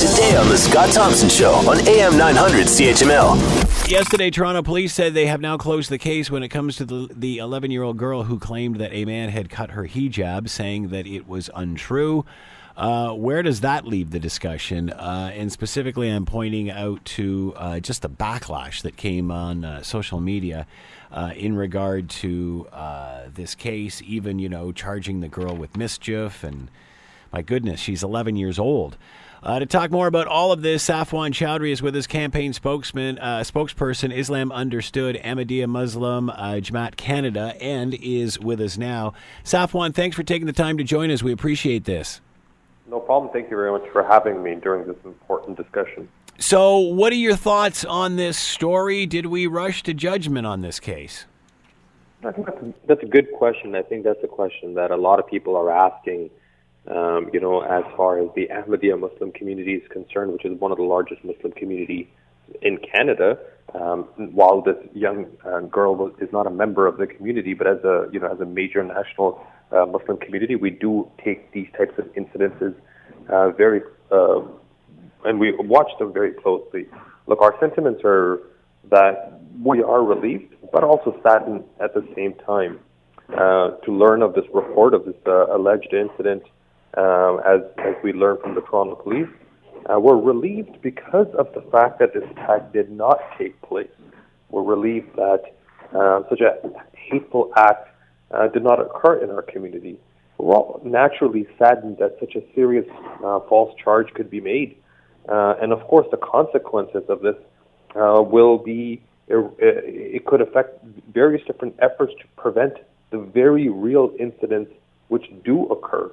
Today on The Scott Thompson Show on AM 900 CHML. Yesterday, Toronto police said they have now closed the case when it comes to the 11 year old girl who claimed that a man had cut her hijab, saying that it was untrue. Uh, where does that leave the discussion? Uh, and specifically, I'm pointing out to uh, just the backlash that came on uh, social media uh, in regard to uh, this case, even, you know, charging the girl with mischief. And my goodness, she's 11 years old. Uh, to talk more about all of this, Safwan Choudhry is with his campaign spokesman, uh, spokesperson, Islam Understood, Ahmadiyya Muslim, uh, Jamaat Canada, and is with us now. Safwan, thanks for taking the time to join us. We appreciate this. No problem. Thank you very much for having me during this important discussion. So, what are your thoughts on this story? Did we rush to judgment on this case? I think that's a, that's a good question. I think that's a question that a lot of people are asking um, you know, as far as the Ahmadiyya Muslim community is concerned, which is one of the largest Muslim community in Canada, um, while this young uh, girl is not a member of the community, but as a you know as a major national uh, Muslim community, we do take these types of incidences uh, very uh, and we watch them very closely. Look, our sentiments are that we are relieved, but also saddened at the same time uh, to learn of this report of this uh, alleged incident um, as, as we learned from the Toronto police, uh, we're relieved because of the fact that this attack did not take place. We're relieved that uh, such a hateful act uh, did not occur in our community. We're all naturally saddened that such a serious uh, false charge could be made. Uh, and of course, the consequences of this uh, will be, it could affect various different efforts to prevent the very real incidents which do occur.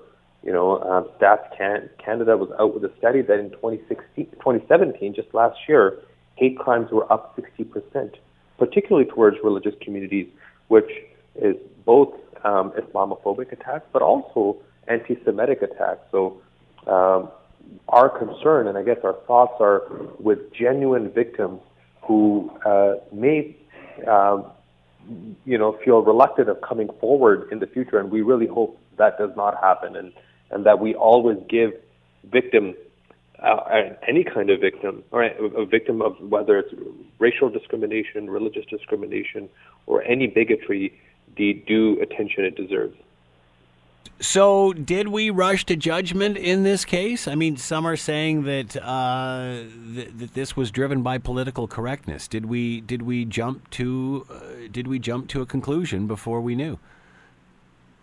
You know, um, Stats Can- Canada was out with a study that in 2016, 2017, just last year, hate crimes were up 60%, particularly towards religious communities, which is both um, Islamophobic attacks, but also anti-Semitic attacks. So um, our concern, and I guess our thoughts are with genuine victims who uh, may, um, you know, feel reluctant of coming forward in the future, and we really hope that does not happen. And and that we always give victim uh, any kind of victim, or a victim of whether it's racial discrimination, religious discrimination, or any bigotry, the due attention it deserves. So, did we rush to judgment in this case? I mean, some are saying that uh, th- that this was driven by political correctness. Did we did we jump to uh, did we jump to a conclusion before we knew?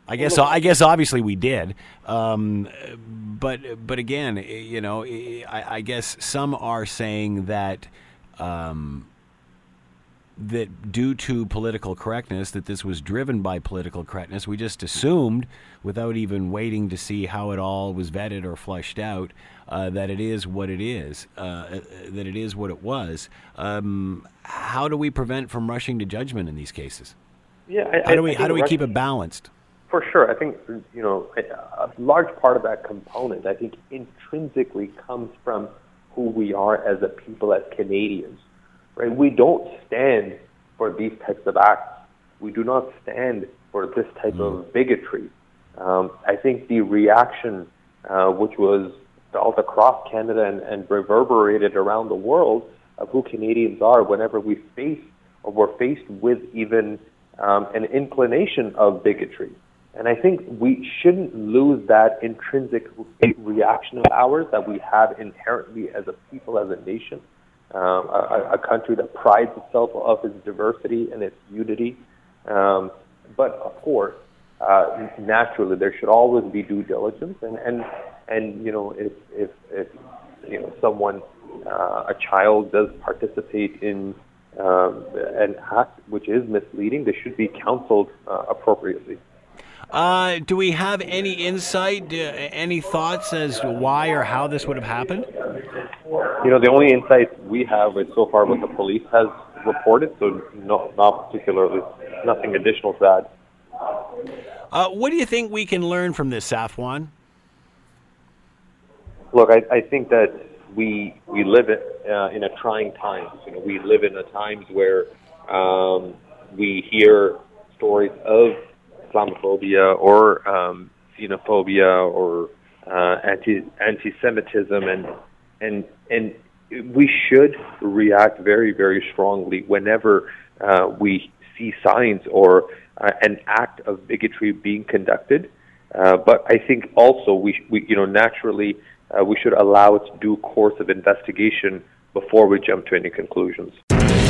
I guess I guess obviously we did, um, but but again, you know, I, I, guess some are saying that um, that due to political correctness, that this was driven by political correctness. We just assumed, without even waiting to see how it all was vetted or flushed out, uh, that it is what it is, uh, that it is what it was. Um, how do we prevent from rushing to judgment in these cases? Yeah, I, how do we how do we keep it balanced? For sure. I think, you know, a large part of that component, I think, intrinsically comes from who we are as a people, as Canadians, right? We don't stand for these types of acts. We do not stand for this type mm. of bigotry. Um, I think the reaction, uh, which was felt across Canada and, and reverberated around the world of who Canadians are whenever we face or we're faced with even um, an inclination of bigotry. And I think we shouldn't lose that intrinsic reaction of ours that we have inherently as a people, as a nation, um, a, a, country that prides itself of its diversity and its unity. Um, but of course, uh, naturally, there should always be due diligence, and and and you know, if if, if you know someone, uh, a child does participate in um, an act which is misleading, they should be counseled uh, appropriately. Uh, do we have any insight, uh, any thoughts as to why or how this would have happened? You know, the only insight we have is so far what the police has reported, so no, not particularly, nothing additional to that. Uh, what do you think we can learn from this, Safwan? Look, I, I think that we we live uh, in a trying times. You know, we live in a times where um, we hear stories of Islamophobia or um, xenophobia or uh, anti anti-Semitism, and and and we should react very very strongly whenever uh, we see signs or uh, an act of bigotry being conducted. Uh, but I think also we, we you know naturally uh, we should allow its due course of investigation before we jump to any conclusions.